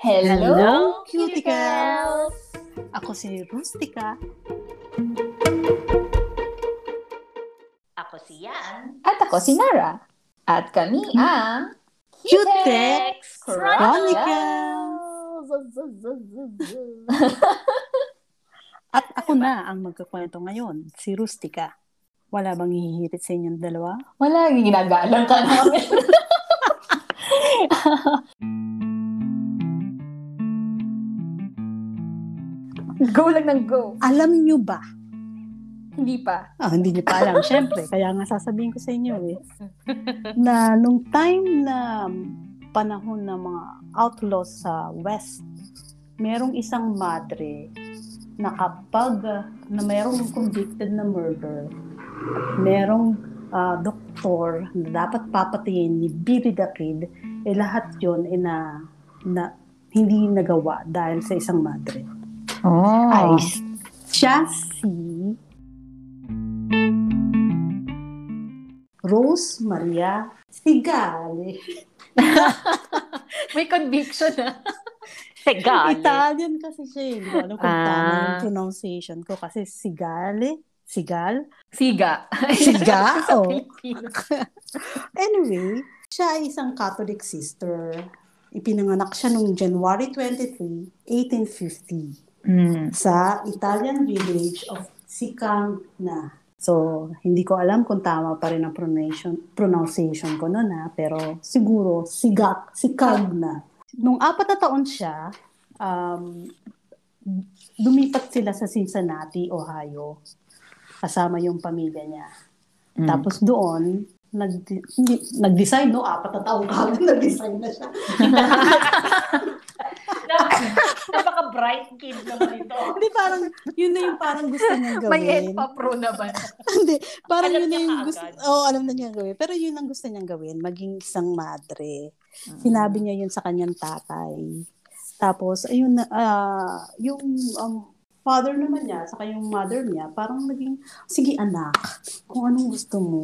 Hello, Hello, cuticles! Ako si Rustica. Ako si Yan. At ako si Nara. At kami ang Cutex Chronicles! At ako na ang magkakwento ngayon, si Rustica. Wala bang hihirit sa inyong dalawa? Wala, ginagalang ka namin. go lang ng go. Alam nyo ba? Hindi pa. Ah, hindi nyo pa alam, syempre. Kaya nga sasabihin ko sa inyo eh. Na nung time na panahon ng mga outlaws sa West, merong isang madre na kapag na merong convicted na murder, merong ah, doktor na dapat papatayin ni Billy the Kid, eh lahat yun eh na, na hindi nagawa dahil sa isang madre. Oh. Ay, siya si Rose Maria Sigale. May conviction ah. Segale. Italian kasi siya. eh. Hindi ko alam kung tama yung Ah. pronunciation ko. Kasi Sigale. Sigal? Siga. Siga? Oh. Anyway, siya ay isang Catholic sister. Ipinanganak siya noong January 23, 1850 Mm. sa Italian village of Sicagna. So, hindi ko alam kung tama pa rin ang pronunciation, pronunciation ko noon ha, pero siguro Sigak, Sicagna. Nung apat na taon siya, um, lumipat sila sa Cincinnati, Ohio. Kasama yung pamilya niya. Mm. Tapos doon, nag, nag-design, no? Apat na taong kagad, nag-design na siya. Napaka-bright kid naman ito. Hindi, parang, yun na yung parang gusto niyang gawin. May EDPA pro naman. Hindi, parang Alam yun na niya yung gusto, oh, alam na niya gawin. Pero yun ang gusto niyang gawin, maging isang madre. Mm. Sinabi niya yun sa kanyang tatay. Tapos, ayun, na, ah, yung um, father naman niya, saka yung mother niya, parang naging, sige anak, kung anong gusto mo,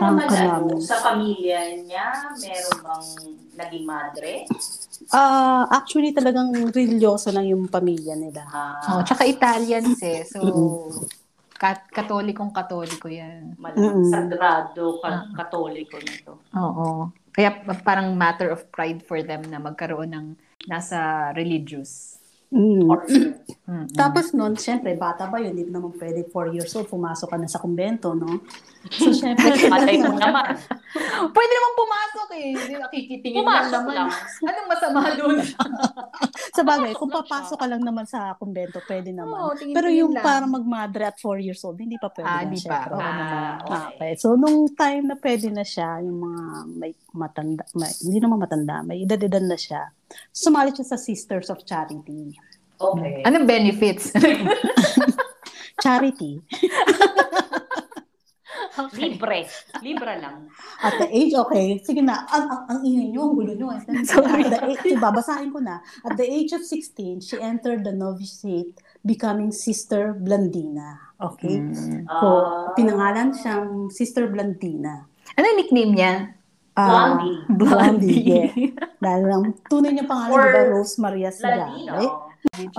naman ka namin. sa pamilya niya, meron bang naging madre? Ah, actually, talagang religyoso lang yung pamilya nila. Oh, Ah, tsaka Italians eh. So, kat katolikong katoliko yan. malamang Mm-mm. sagrado, Ah. ka- katoliko nito. Oo. Kaya pa- parang matter of pride for them na magkaroon ng nasa religious. Mm. Or. Tapos noon, syempre, bata pa yun, hindi naman pwede 4 years old, pumasok ka na sa kumbento, no? So, syempre, patay ko naman. Pwede naman pumasok eh. Hindi nakikitingin Pumasok lang naman. lang. Anong masama doon? sa bagay, kung papasok ka lang naman sa kumbento, pwede naman. Oo, Pero yung lang. parang mag-mother at 4 years old, hindi pa pwede Ah, na, pa. Ah, naman. Ah, okay. okay. So, nung time na pwede na siya, yung mga may matanda, may, hindi naman matanda, may edad-edad na siya, sumali siya sa Sisters of Charity. Okay. Anong benefits? Charity. Libre. Libre lang. At the age, okay, sige na, ang, ang, ang ingay nyo, ang gulo nyo. eh. Sorry. At the age, babasahin ko na. At the age of 16, she entered the novitiate, becoming Sister Blandina. Okay? Mm. So, Ah. pinangalan siyang Sister Blandina. Ano yung nickname niya? Ah, Blondie. Blondie, yeah. Dahil ang tunay niyang pangalan, Or di ba, Rose Maria Sigale? Ladino.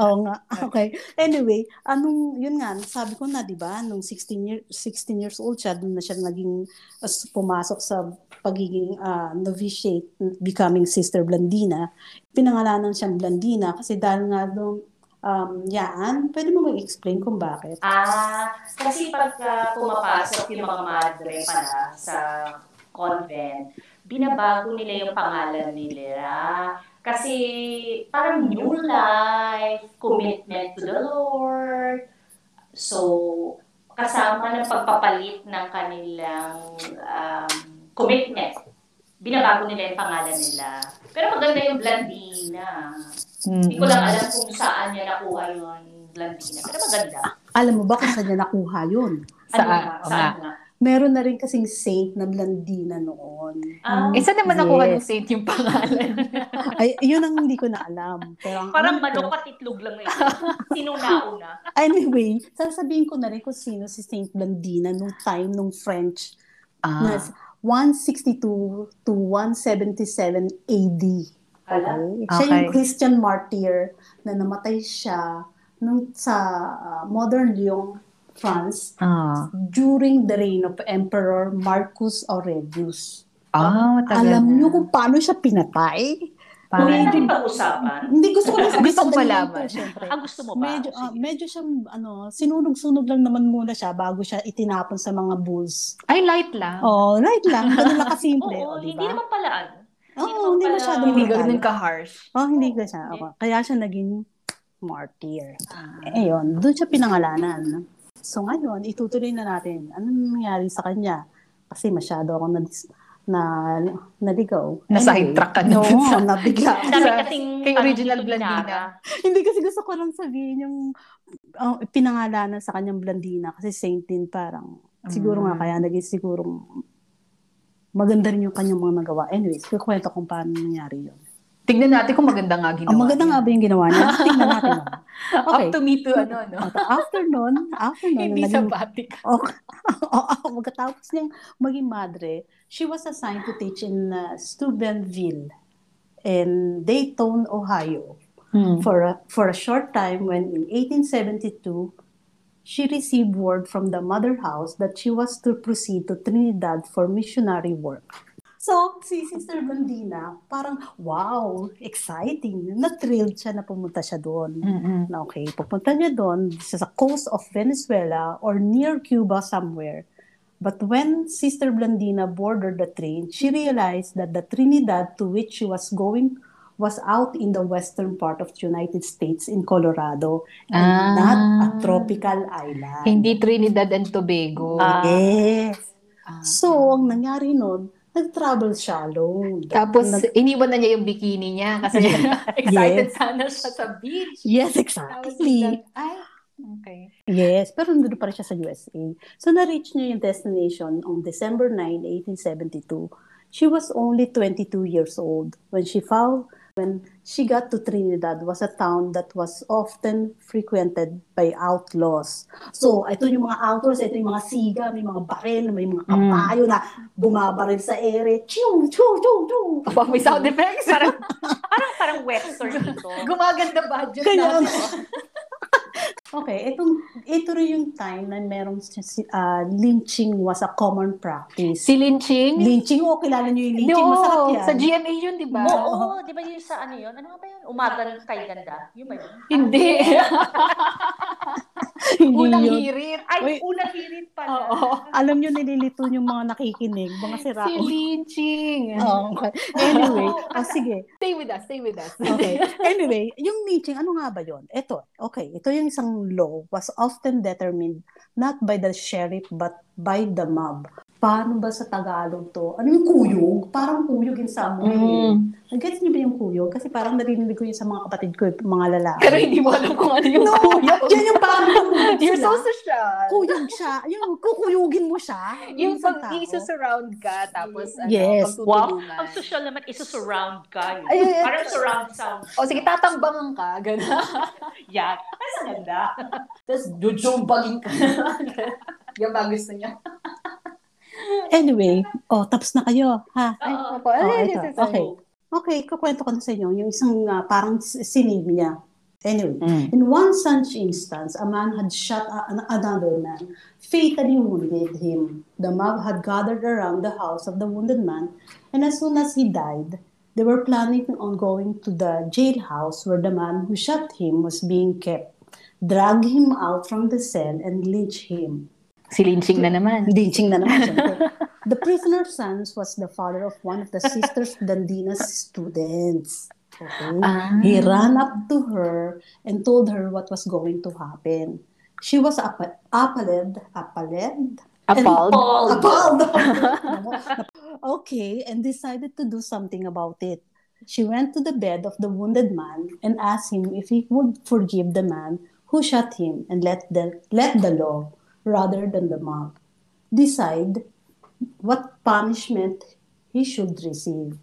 Oo nga. Okay. Anyway, anong, yun nga, sabi ko na, di ba, nung 16, year, 16 years old siya, doon na siya naging, as pumasok sa pagiging ah, novitiate, becoming Sister Blandina. Pinangalanan siyang Blandina kasi dahil nga doon, um, yan, pwede mo mag-explain kung bakit? Ah, kasi pagka pumapasok yung mga madre pala sa convent, binabago nila yung pangalan nila. Kasi parang new life, commitment to the Lord. So, kasama ng pagpapalit ng kanilang um, commitment, binabago nila yung pangalan nila. Pero maganda yung Blandina. Hindi ko lang alam kung saan niya nakuha yung Blandina. Pero maganda. Alam mo ba kung saan niya nakuha yun? Sa, Ano nga? oo Saan nga. Meron na rin kasing saint na Blandina noon. Ah, Eh, saan naman nakuha ng Yes. saint yung pangalan? Ay, yun ang hindi ko na alam. Pero ang parang manok at itlog lang ngayon. Sino nauna? Anyway, sasabihin ko na rin kung sino si Saint Blandina nung time nung French Ah. na 162 to 177 AD. Okay? Siya Okay. yung Christian martyr na namatay siya nung sa ah, modern Lyon, France, Ah. during the reign of Emperor Marcus Aurelius. Ah, matagal Alam na. niyo kung paano siya pinatay? Parang- Hindi pag-usapan. Hindi gusto ko lang Gusto ko malaman. Ah, gusto mo ba? Medyo, Sige. medyo siyang, ano, sinunog-sunog lang naman muna siya bago siya itinapon sa mga bulls. Ay, light lang. Oh, right lang. Ganun lang kasimple. Oo, oh, di hindi naman pala ano. Oo, naman hindi pala- masyado Hindi ganun ka-harsh. Oh, hindi ka siya. Okay. Kaya siya naging martyr. Ah. Ayun, doon siya pinangalanan. So ngayon, itutuloy na natin. Anong nangyari sa kanya? Kasi masyado ako na, na naligaw. Na-sidetrack ka na No, dun sa- nabigla. Dami kasing kay original Blandina. Hindi kasi gusto ko lang sabihin yung uh, pinangalanan sa kanyang Blandina kasi Saint din parang siguro nga Mm. kaya naging siguro maganda rin yung kanyang mga nagawa. Anyways, kukwento kung paano nangyari yun. Tignan natin kung maganda nga ginawa. Ang maganda niya. nga ba yung ginawa niya? Tingnan natin. oh. Okay. Up to me to ano, no? After nun, after nun, Hindi naging- sabatic. Okay. Oo, Magkatapos niyang maging madre, she was assigned to teach in uh, Steubenville in Dayton, Ohio. Hmm. For a, for a short time when in 1872, she received word from the mother house that she was to proceed to Trinidad for missionary work. So, si Sister Blandina, parang, wow, exciting. Na-thrilled siya na pumunta siya doon. Mm-mm. Na okay, pupunta niya doon sa sa coast of Venezuela or near Cuba somewhere. But when Sister Blandina boarded the train, she realized that the Trinidad to which she was going was out in the western part of the United States in Colorado and Ah. not a tropical island. Hindi Trinidad and Tobago. Ah. Yes. Ah. So, ang nangyari noon, nag-travel siya alone. Tapos, Nag- iniwan na niya yung bikini niya kasi excited sana siya sa beach. yes, exactly. ay, okay. Yes, pero nandun pa rin siya sa USA. So, na-reach niya yung destination on December 9, 1872. She was only 22 years old when she found when she got to Trinidad was a town that was often frequented by outlaws. So, ito yung mga outlaws, ito yung mga siga, may mga baril, may mga kapayo na bumabaril sa ere. Chiu, chiu, chiu, chiu. Aba, may sound effects. Parang, parang, parang western dito. Gumaganda budget Kaya- natin. Okay, itong, ito rin yung time na merong si- ah, lynching was a common practice. Si Lynching? Lynching, oh, kilala niyo yung lynching, Oo, masarap yan. Sa GMA yun, di ba? Oo, di ba yun sa ano yun? Ano nga ba yun? Umaga kay ganda? Yun ba yun? Hindi. Unang yun. hirit. Ay, Uy. unang hirit pala. Oo. Alam niyo, nililito yung mga nakikinig, mga Si sirao. Lynching. Oh, okay. Anyway, oh, sige. Stay with us, stay with us. Okay. Anyway, yung lynching, ano nga ba yon? Ito, okay. Ito yung isang law was often determined not by the sheriff but by the mob. Paano ba sa Tagalog to? Ano yung kuyog? Parang kuyog in some way. Mm. Nag-gets niyo ba yung kuyog? Kasi parang narinig ko yun sa mga kapatid ko, mga lalaki. Pero hindi mo alam kung ano yung no, kuyog. yan yung parang kuyog You're so social. Kuyog siya. Yung kukuyugin mo siya. Yung isang pag tao. i-surround ka, tapos ano, Yes. Wow, ang social naman, isa-surround ka. Yun. Ay, ay, ay. Parang surround sound. O sige, tatambangan ka, gano'n. Yan. Sa ganda. Tapos jujumbagin ka. Yan ba gusto niya? Anyway, oh, tapos na kayo, ha? Ay, Oo. opo. Oh, ito. ay, ay, ay. Okay. Okay, kukwento ko na sa inyo yung isang ah, parang sinib niya. Anyway, Mm. in one such instance, a man had shot a- an- another man, fatally wounded him. The mob had gathered around the house of the wounded man, and as soon as he died, they were planning on going to the jailhouse where the man who shot him was being kept, drag him out from the cell, and lynch him. Si Lynching na naman. Lynching na naman. The prisoner's son was the father of one of the sisters Dandina's students. Okay? Ah. He ran up to her and told her what was going to happen. She was apa- appalled, appalled, Appalled. Appalled. appalled. okay, and decided to do something about it. She went to the bed of the wounded man and asked him if he would forgive the man who shot him and let the let the law rather than the mob decide what punishment he should receive.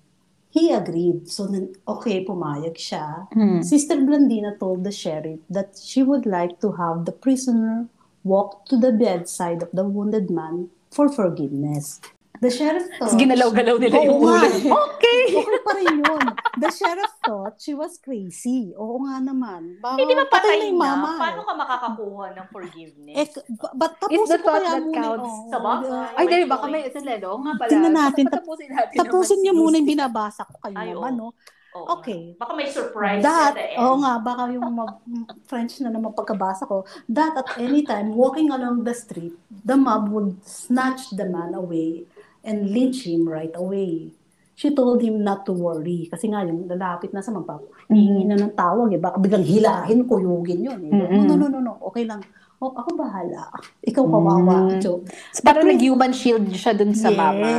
He agreed. So, nan- okay, pumayag siya. Hmm. Sister Blandina told the sheriff that she would like to have the prisoner walk to the bedside of the wounded man for forgiveness. The sheriff Tapos thought... ginalaw-galaw nila Oo yung nga ulo. eh. Okay. Okay pa rin yun. The sheriff thought she was crazy. Oo nga naman. Baka Hindi ba patay na? mama. Paano ka makakakuha ng forgiveness? Eh, ba- ba't tapusin the thought that muna? counts? Oo, Sa bagay. oo. Ay, May baka may. Oo nga pala. Tingnan natin. Tapusin natin. Tapusin niyo muna yung binabasa ko kayo Ay, naman, no? Oo Okay. nga. Baka may surprise That, at the end. oo nga, baka yung ma- French na naman pagkabasa ko, that at any time, walking along the street, the mob would snatch the man away and lynch him right away. She told him not to worry. Kasi nga, yung lalapit na sa magpap, hihingi na ng tawag eh. Baka biglang hilahin, kuyugin yun eh. Mm-mm. No, no, no, no, okay lang. Oh, ako bahala. Ikaw kawawa. Mm. So, So, parang nag-human shield siya dun sa yes, mama.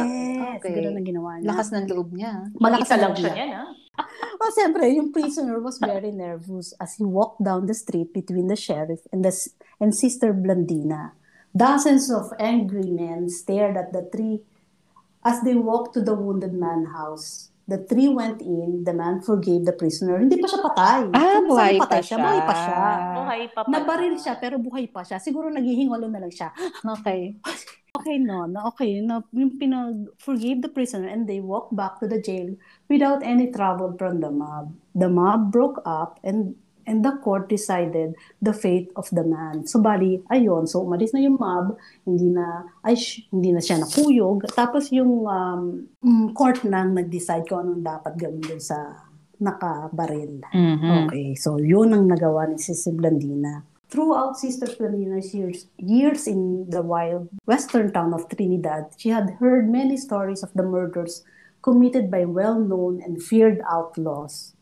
Okay. ganun ang ginawa niya. Lakas ng loob niya. Malakas Isa ang lang loob siya niya. niyan, ha? Well, siyempre, yung prisoner was very nervous as he walked down the street between the sheriff and the and Sister Blandina. Dozens of angry men stared at the three as they walked to the wounded man house. The three went in, the man forgave the prisoner. Hindi pa siya patay. Ah, Kung buhay saan pa patay siya. Buhay pa siya. Buhay pa pala. Nabaril siya, pero buhay pa siya. Siguro naghihingalo na lang siya. Okay. Okay, no, no, okay, no, yung pinag forgave the prisoner and they walked back to the jail without any trouble from the mob. The mob broke up and and the court decided the fate of the man. So bali, ayun, so umalis na yung mob, hindi na ay sh- hindi na siya nakuyog. Tapos yung um, mm, court nang nag-decide kung anong dapat gawin dun sa nakabaril. Mhm. Okay, so yun ang nagawa ni Sister Blandina. Throughout Sister Blandina's years, years in the wild western town of Trinidad, she had heard many stories of the murders committed by well-known and feared outlaws.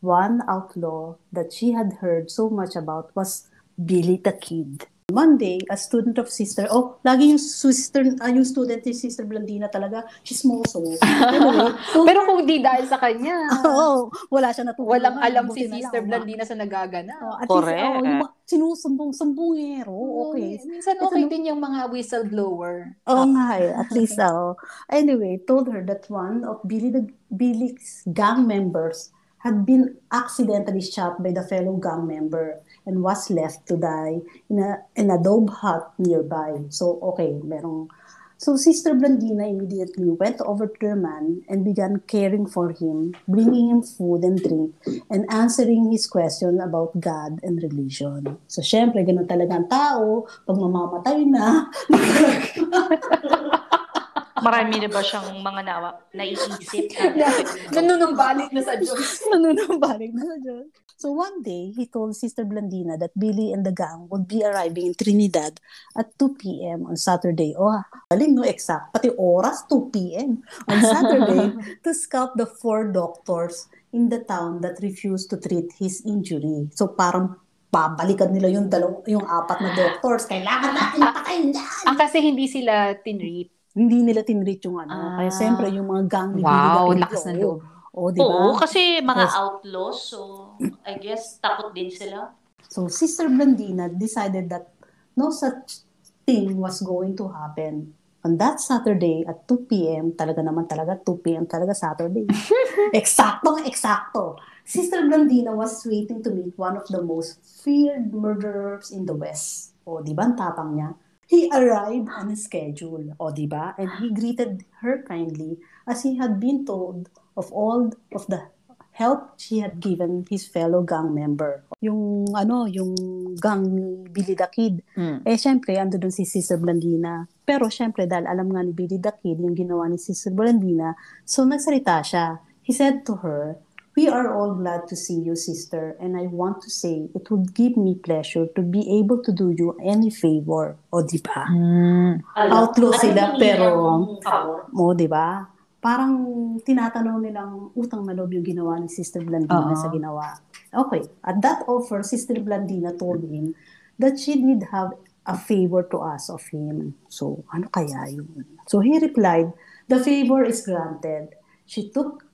One outlaw that she had heard so much about was Billy the Kid. One day, a student of Sister, oh, lagi yung sister, ah, yung student ni Sister Blandina talaga, chismoso. Anyway, so, Pero kung di dahil sa kanya, Oo, wala siya natutulungan. walang alam si lang, Sister Blandina sa nagagana. Oh, at Correct. least, oh, yung mga sinusumbong-sumbongero. Okay. Minsan Ito okay no- din yung mga whistleblower. Oo nga eh, at least oh. Anyway, told her that one of Billy the Billy's gang members had been accidentally shot by the fellow gang member and was left to die in a in a dove hut nearby. So okay, merong So Sister Blandina immediately went over to the man and began caring for him, bringing him food and drink, and answering his question about God and religion. So syempre, ganun talaga ang tao, pag mamamatay na, Marami na ba siyang mga nawa, naiisip? Nanunumbalik na sa Diyos. Nanunumbalik na sa Diyos. So one day, he told Sister Blandina that Billy and the gang would be arriving in Trinidad at 2 p.m. on Saturday. Oh, galing no, exact. Pati oras, 2 p.m. on Saturday to scalp the four doctors in the town that refused to treat his injury. So parang babalikan nila yung dalaw, yung apat na doctors. Kailangan natin patayin yan. Ah, kasi hindi sila tinreat. Hindi nila tinreat yung ano. Ah. Kaya siyempre yung mga gang ni Wow, lakas ng oo. loob. Oo, di ba? Oo, kasi mga Yes. outlaws, so I guess takot din sila. So Sister Blandina decided that no such thing was going to happen. On that Saturday at 2 p.m., talaga naman talaga 2 p.m. talaga Saturday. eksakto, eksakto. Sister Blandina was waiting to meet one of the most feared murderers in the West. O, di ba ang tapang niya? He arrived on his schedule. O, di ba? And he greeted her kindly as he had been told of all of the help she had given his fellow gang member. Yung ano, yung gang ni Billy the Kid. Mm. Eh, syempre, ando dun si Sister Blandina. Pero syempre, dahil alam nga ni Billy the Kid yung ginawa ni Sister Blandina, so nagsalita siya. He said to her, We are all glad to see you, sister, and I want to say it would give me pleasure to be able to do you any favor. O, di ba? Mm. Outlaw sila, pero-? O, di ba? Parang tinatanong nilang utang na loob yung ginawa ni Sister Blandina Oo. sa ginawa. Okay. At that offer, Sister Blandina told him that she did have a favor to ask of him. So, ano kaya yun? So, he replied, the favor is granted. She took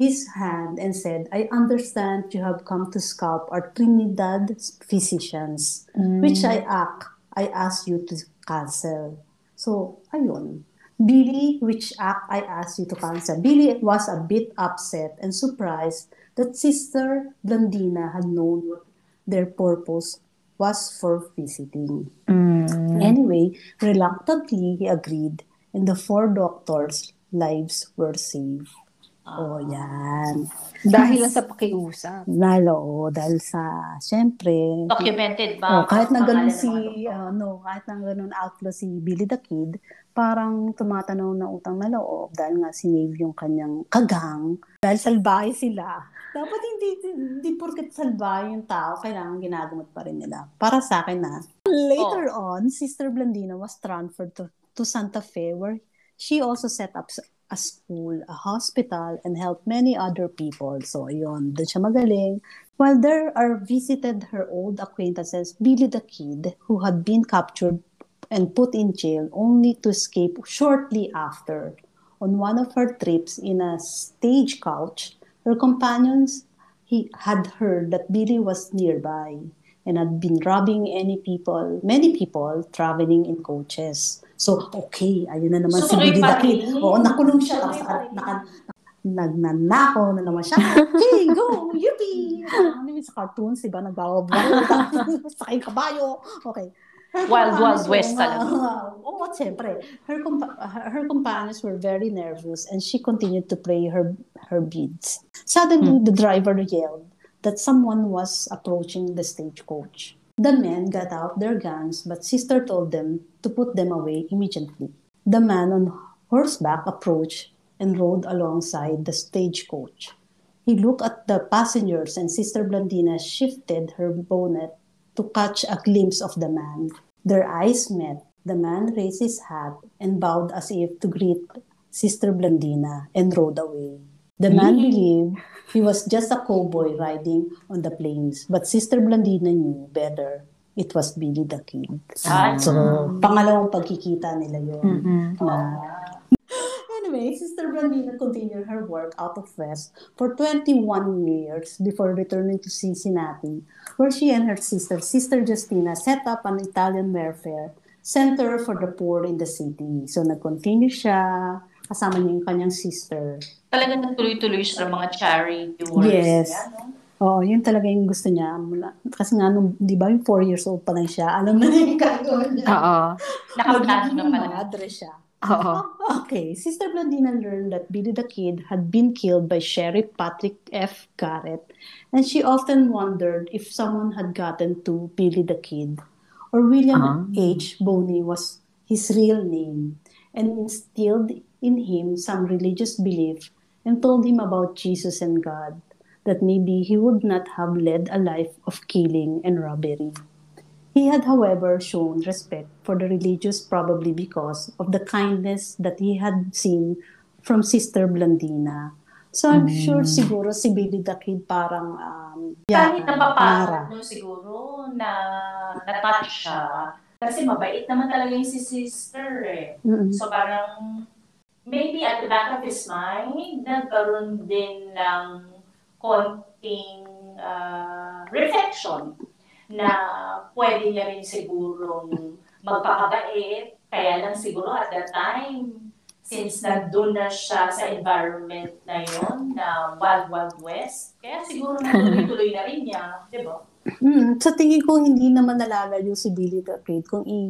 his hand and said, I understand you have come to scalp our Trinidad physicians, which I act, I ask you to cancel. So, ayun. Billy, which act I asked you to cancel. Billy was a bit upset and surprised that Sister Blandina had known what their purpose was for visiting. Mm. Anyway, reluctantly, he agreed and the four doctors' lives were saved. Oh, yan. Dahil lang sa pakiusap. Lalo, oh, dahil sa, syempre, Documented oh, ba? kahit na ganun si, ano, kahit na ganun outlaw si Billy the Kid, parang tumatanaw na utang na loob dahil nga sinave yung kanyang kagang. Dahil salbahe sila. Dapat hindi, hindi porket salbahe yung tao, kailangan ginagamot pa rin nila. Para sa akin na. Later on, Sister Blandina was transferred to, to Santa Fe where she also set up a school, a hospital, and helped many other people. So, yun, doon siya magaling. While there are visited her old acquaintances, Billy the Kid, who had been captured and put in jail only to escape shortly after. On one of her trips in a stagecoach, her companions he had heard that Billy was nearby and had been robbing any people, many people traveling in coaches. So, okay, ayun na naman So, si Kid. rin. Oo, nakulong siya. Tapos naka, naka, nagnanakaw na naman siya. Okay, go! Yippee! Ano yun sa cartoons, diba? Nagbawabawal. Sakay kabayo. Okay. Her Wild, wild west talaga. Oo, oh, siyempre. Her, compa- her, companions were very nervous and she continued to play her her beads. Suddenly, the driver yelled that someone was approaching the stagecoach. The men got out their guns, but Sister told them to put them away immediately. The man on horseback approached and rode alongside the stagecoach. He looked at the passengers, and Sister Blandina shifted her bonnet to catch a glimpse of the man. Their eyes met. The man raised his hat and bowed as if to greet Sister Blandina and rode away. The man believed he was just a cowboy riding on the plains, but Sister Blandina knew better. It was Billy the Kid. Ah. So, pangalawang pagkikita nila yun. Mm-mm. Na- Anyway, Sister Blandina continued her work out of West for 21 years before returning to Cincinnati, where she and her sister, Sister Justina, set up an Italian welfare center for the poor in the city. So, nag-continue siya, kasama niya yung kanyang sister. Talagang nagtuloy-tuloy siya sa mga charity works. Yes. Yan, no? Oo, yun talaga yung gusto niya. Mula, kasi nga, nung, di ba, yung 4 years old pa lang siya, alam na niya yung gagawin niya. Oo. Nakaplano na pala. Madre siya. Oo. Okay, Sister Blandina learned that Billy the Kid had been killed by Sheriff Patrick F. Garrett, and she often wondered if someone had gotten to Billy the Kid, or William Ah. H. Boney was his real name, and instilled in him some religious belief and told him about Jesus and God, that maybe he would not have led a life of killing and robbery. He had, however, shown respect for the religious probably because of the kindness that he had seen from Sister Blandina. So I'm sure siguro si Billy the Kid parang um, Kahit yeah, napapagod no, siguro na na-touch siya. Kasi mabait naman talaga yung si sister eh. Mm-mm. So parang maybe at the back of his mind, nagkaroon din ng konting ah, reflection na pwede niya rin sigurong magpakabait. Kaya lang siguro at that time, since nandun na siya sa environment na yun, na Wild Wild West, kaya siguro natuloy-tuloy na rin niya, di ba? Mm, sa tingin ko hindi naman nalalayo si Billy the Kid kung i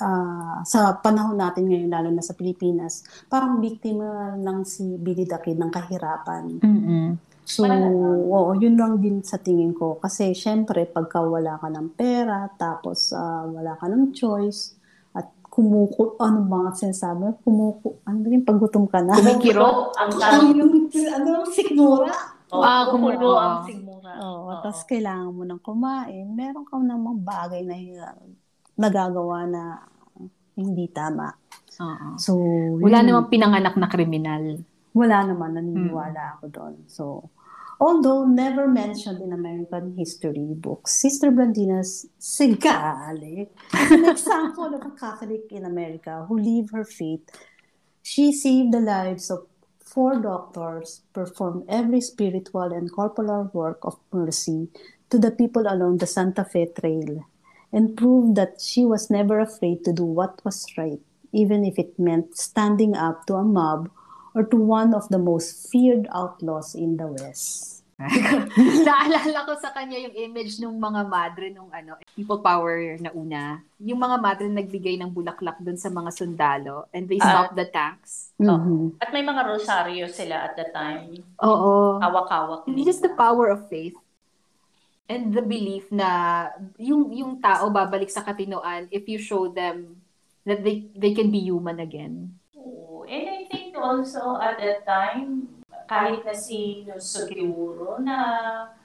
ah, sa panahon natin ngayon lalo na sa Pilipinas parang biktima lang si Billy the Kid ng kahirapan. Mm-mm. So, oo, yun lang din sa tingin ko. Kasi, syempre, pagka wala ka ng pera, tapos ah, wala ka ng choice, at kumuko, ano ba nga sinasabi? Kumuko, ano yung paggutom ka na? Kumikiro? Ang Ano yung, ano, sikmura? Ah, kumulo kumulo. ang sigmura. Oo, Oo. tapos kailangan mo ng kumain. Meron ka namang bagay na nagagawa na hindi tama. Oo. So, Wala yun. namang pinanganak na kriminal. Wala naman, naniniwala ako doon. So, although never mentioned in American history books, Sister Blandina's Sigali an example of a Catholic in America who lived her faith. She saved the lives of four doctors, performed every spiritual and corporal work of mercy to the people along the Santa Fe Trail, and proved that she was never afraid to do what was right, even if it meant standing up to a mob or to one of the most feared outlaws in the West. Naalala ko sa kanya yung image ng mga madre nung ano, people power na una. Yung mga madre nagbigay ng bulaklak dun sa mga sundalo and they stopped the tanks. Mhm. At may mga rosaryo sila at the time. Oo. Hawak-hawak. It's just the power of faith and the belief na yung yung tao babalik sa katinoan if you show them that they they can be human again. Oo. And I think also at that time, kahit na si Sugimuro na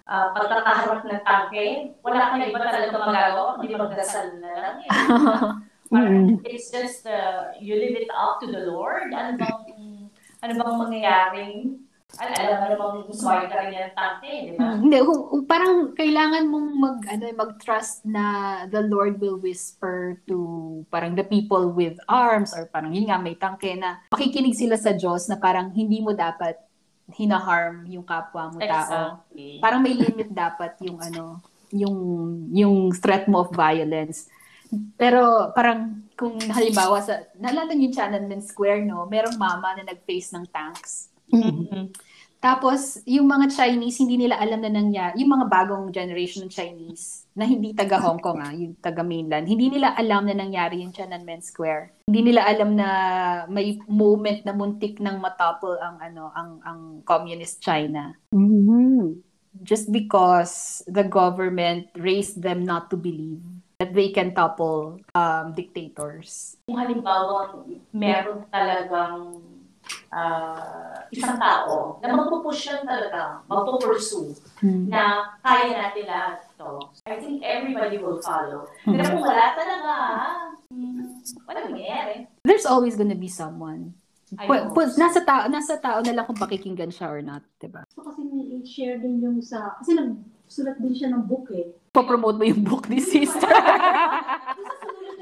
uh, pagkakaharap ng tangke, wala kang iba talaga magagawa, kundi magdasal na lang eh. Parang It's just, uh, you leave it up to the Lord. Ano bang, ano bang mangyayaring, al alam mo namang smart ka rin yung tangke, di ba? Hindi, parang kailangan mong mag ano mag-trust na the Lord will whisper to parang the people with arms or parang yun nga may tangke na makikinig sila sa Diyos na parang hindi mo dapat hinaharm yung kapwa mo tao. Exactly. Parang may limit dapat yung ano, yung yung threat mo of violence. Pero parang kung halimbawa sa naalala niyo yung Tiananmen Square no, merong mama na nag-face ng tanks. Mhm. Tapos, yung mga Chinese, hindi nila alam na nangyari, yung mga bagong generation ng Chinese, na hindi taga Hong Kong, ah, yung taga mainland, hindi nila alam na nangyari yung Tiananmen Square. Hindi nila alam na may moment na muntik nang matopple ang ano ang ang communist China. Mhm. Just because the government raised them not to believe that they can topple um, dictators. Kung halimbawa, meron talagang ah, isang tao na magpupush yan talaga, magpupursue, na kaya natin lahat to. I think everybody will follow. Pero kung wala talaga, hmm, wala mangyayari. There's always gonna be someone. Know. pu- nasa tao nasa tao na lang kung pakikinggan siya or not, 'di ba? So kasi i-share din yung sa, kasi nagsulat din siya ng book eh. Po-promote mo yung book ni sister.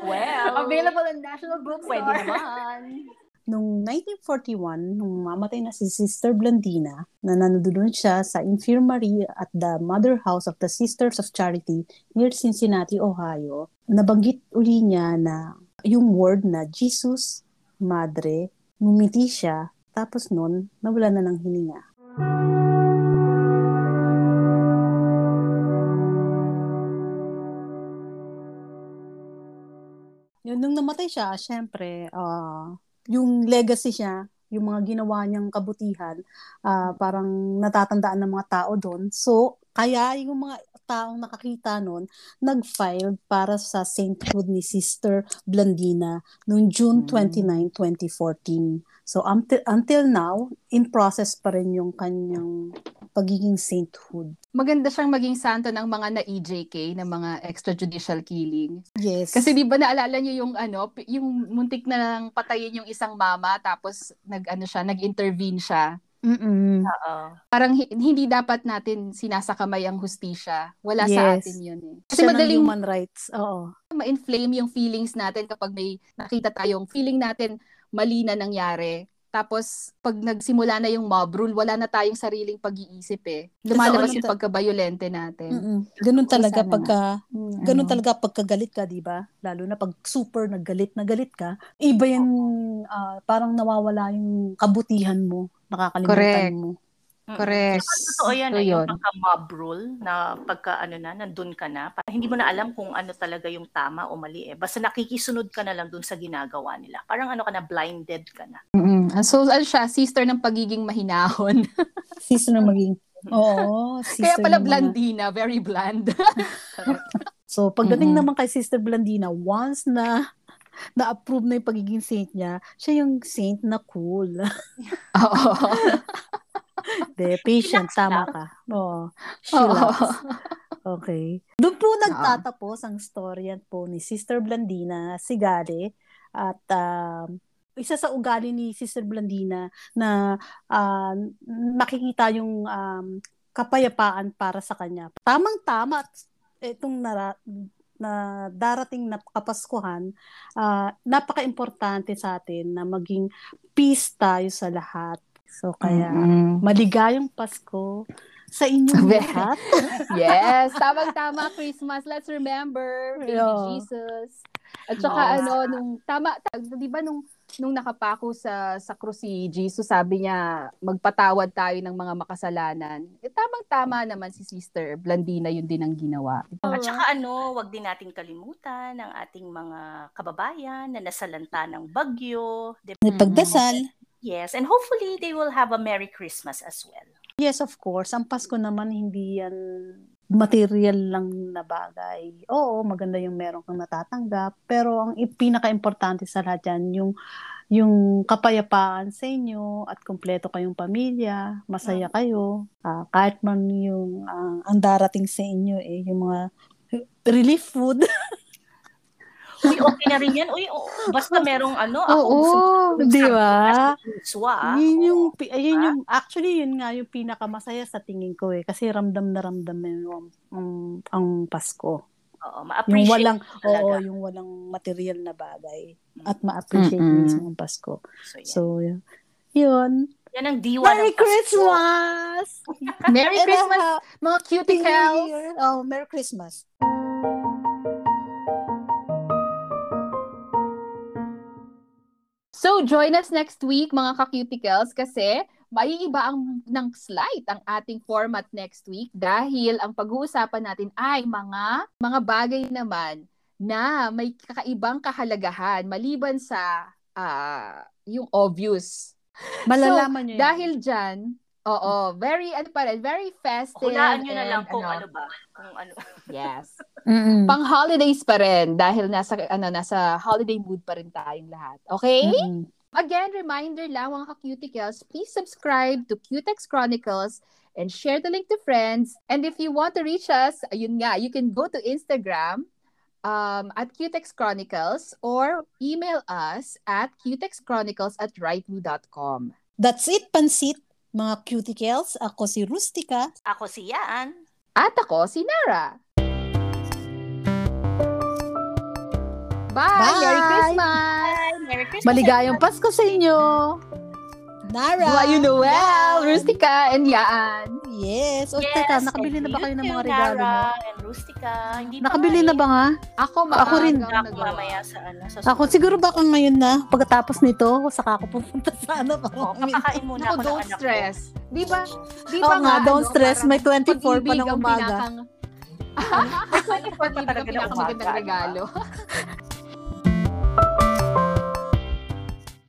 Well, Available in National Bookstore. pwede naman. Noong 1941, nung mamatay na si Sister Blandina, na nanodoon siya sa infirmary at the Mother House of the Sisters of Charity near Cincinnati, Ohio, nabanggit uli niya na yung word na Jesus, Madre, ngumiti siya, tapos nun, nawala na ng hininga. Yun, nung namatay siya, syempre, ah, yung legacy siya, yung mga ginawa niyang kabutihan, ah, parang natatandaan ng mga tao doon. So, kaya yung mga taong nakakita noon, nag-file para sa sainthood ni Sister Blandina noong June 29, 2014. So, until, until now, in process pa rin yung kanyang pagiging sainthood. Maganda siyang maging santo ng mga na-EJK, ng mga extrajudicial killing. Yes. Kasi di ba naalala niyo yung ano, yung muntik na lang patayin yung isang mama tapos nag ano siya, nag-intervene siya. Mm-mm. Oo. Parang hi- hindi dapat natin sinasakamay ang hustisya. Wala sa Yes. atin yun eh. Kasi Siya ng madaling human rights. Oo. ma-inflame yung feelings natin kapag may nakita tayong feeling natin mali na nangyari. Tapos, pag nagsimula na yung mob rule, wala na tayong sariling pag-iisip eh. Lumalabas yung pagka-violente natin. Mm-mm. Ganun talaga sana pagka Mm, ganun ano. talaga pagkagalit ka, 'di ba? Lalo na pag super naggalit na galit ka, iba yung ah, parang nawawala yung kabutihan mo, nakakalimutan Correct. mo. Correct. Totoo yan, So, eh, yung yun. pagka-mob rule na pagka ano na, nandun ka na, parang hindi mo na alam kung ano talaga yung tama o mali eh. Basta nakikisunod ka na lang dun sa ginagawa nila. Parang ano ka na, blinded ka na. Mm-mm. So, ano siya, sister ng pagiging mahinahon. Sister na maging Oo, Kaya sister pala ng mga- blandina, very bland. So, pagdating Mm-mm. naman kay Sister Blandina, once na na-approve na yung pagiging saint niya, siya yung saint na cool. Oo. De, patient, Relax tama ka. Oo. She Oo. loves. Okay. Doon po nagtatapos ang storya po ni Sister Blandina Sigale at um, isa sa ugali ni Sister Blandina na ah, makikita yung um, kapayapaan para sa kanya. Tamang-tama itong nara, na darating na kapaskuhan, ah, napaka-importante sa atin na maging peace tayo sa lahat. So kaya Mm-mm. maligayang Pasko sa inyong lahat. Yes, tamang-tama Christmas. Let's remember baby Yeah. Jesus. At saka Yes. ano nung tama ta- 'di ba nung nung nakapako sa sa krus si Jesus, sabi niya, magpatawad tayo ng mga makasalanan. Eh, tamang-tama naman si Sister Blandina, yun din ang ginawa. At saka ano, wag din natin kalimutan ang ating mga kababayan na nasalanta ng bagyo. di ba? Pagdasal. Yes, and hopefully they will have a Merry Christmas as well. Yes, of course. Ang Pasko naman, hindi yan material lang na bagay. Oo, maganda yung meron kang natatanggap. Pero ang pinaka-importante sa lahat yan, yung, yung kapayapaan sa inyo at kumpleto kayong pamilya, masaya kayo. Ah, kahit man yung ah, ang darating sa inyo, eh, yung mga relief food. Uy, okay na rin yan. Uy, oh, basta merong ano, ako Oo, gusto- di ba? Ah. Yun yung, ayun yung, actually, yun nga yung pinakamasaya sa tingin ko eh. Kasi ramdam na ramdam mo yung ang, ang Pasko. Oo, Yung ma-appreciate walang, talaga. oo, yung walang material na bagay. At ma-appreciate Mm-mm. mismo ang Pasko. So, yan. So, yun. yun. yan ang diwa Merry ng Pasko. Christmas! Merry Christmas, mga cuticles! Oh, Merry Christmas. So, join us next week, mga ka-cuticles, kasi maiiba ang ng slight ang ating format next week dahil ang pag-uusapan natin ay mga mga bagay naman na may kakaibang kahalagahan maliban sa ah, yung obvious. Malalaman nyo yun. Dahil dyan, oo, very, ano pa rin, very festive. Hulaan nyo na lang and kung ano ba. Kung ano. Yes. Mm-mm. Pang holidays pa rin dahil nasa ano nasa holiday mood pa rin tayong lahat. Okay? Mm-mm. Again, reminder lang mga ka-cuticles, please subscribe to Cutex Chronicles and share the link to friends. And if you want to reach us, ayun nga, you can go to Instagram um, at Cutex Chronicles or email us at cutexchronicles at rightme.com. That's it, pansit. Mga cuticles, ako si Rustica. Ako si Yan. At ako, si Nara. Bye! Bye! Merry Christmas! Merry Christmas. Maligayang Pasko sa inyo. Nara. Buhay Noel, Rustica, and Yaan. Yes. O, Yes, teka, nakabili na ba kayo ng mga regalo mo? Nara and Rustica. Hindi Nakabili na eh. ba nga? Ako, Ako rin. Ako mamaya sa ano. Sa Ako siguro baka ngayon na, pagkatapos nito, saka ako pupunta sa ano. Oo, papakain muna ako ng don't anak ko. stress. Di ba? Di ba nga, don't ano, stress. May 24 pa ng umaga. Pag-ibig ang talaga ng pinakamagandang umaga, regalo.